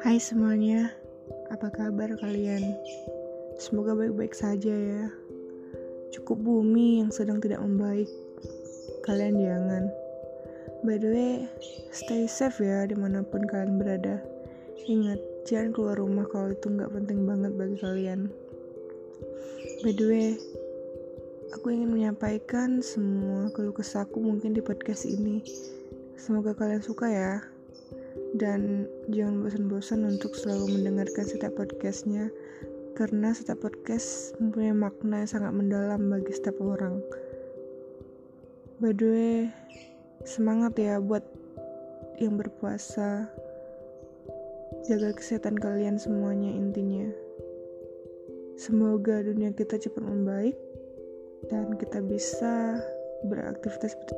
Hai semuanya, apa kabar kalian? Semoga baik-baik saja ya. Cukup bumi yang sedang tidak membaik. Kalian jangan. By the way, stay safe ya di mana pun kalian berada. Ingat, jangan keluar rumah kalau itu nggak penting banget bagi kalian. By the way, aku ingin menyampaikan semua keluh kesahku mungkin di podcast ini. Semoga kalian suka ya. Dan jangan bosan-bosan untuk selalu mendengarkan setiap podcastnya karena setiap podcast mempunyai makna yang sangat mendalam bagi setiap orang. By the way, semangat ya buat yang berpuasa. Jaga kesehatan kalian semuanya intinya. Semoga dunia kita cepat membaik dan kita bisa beraktivitas seperti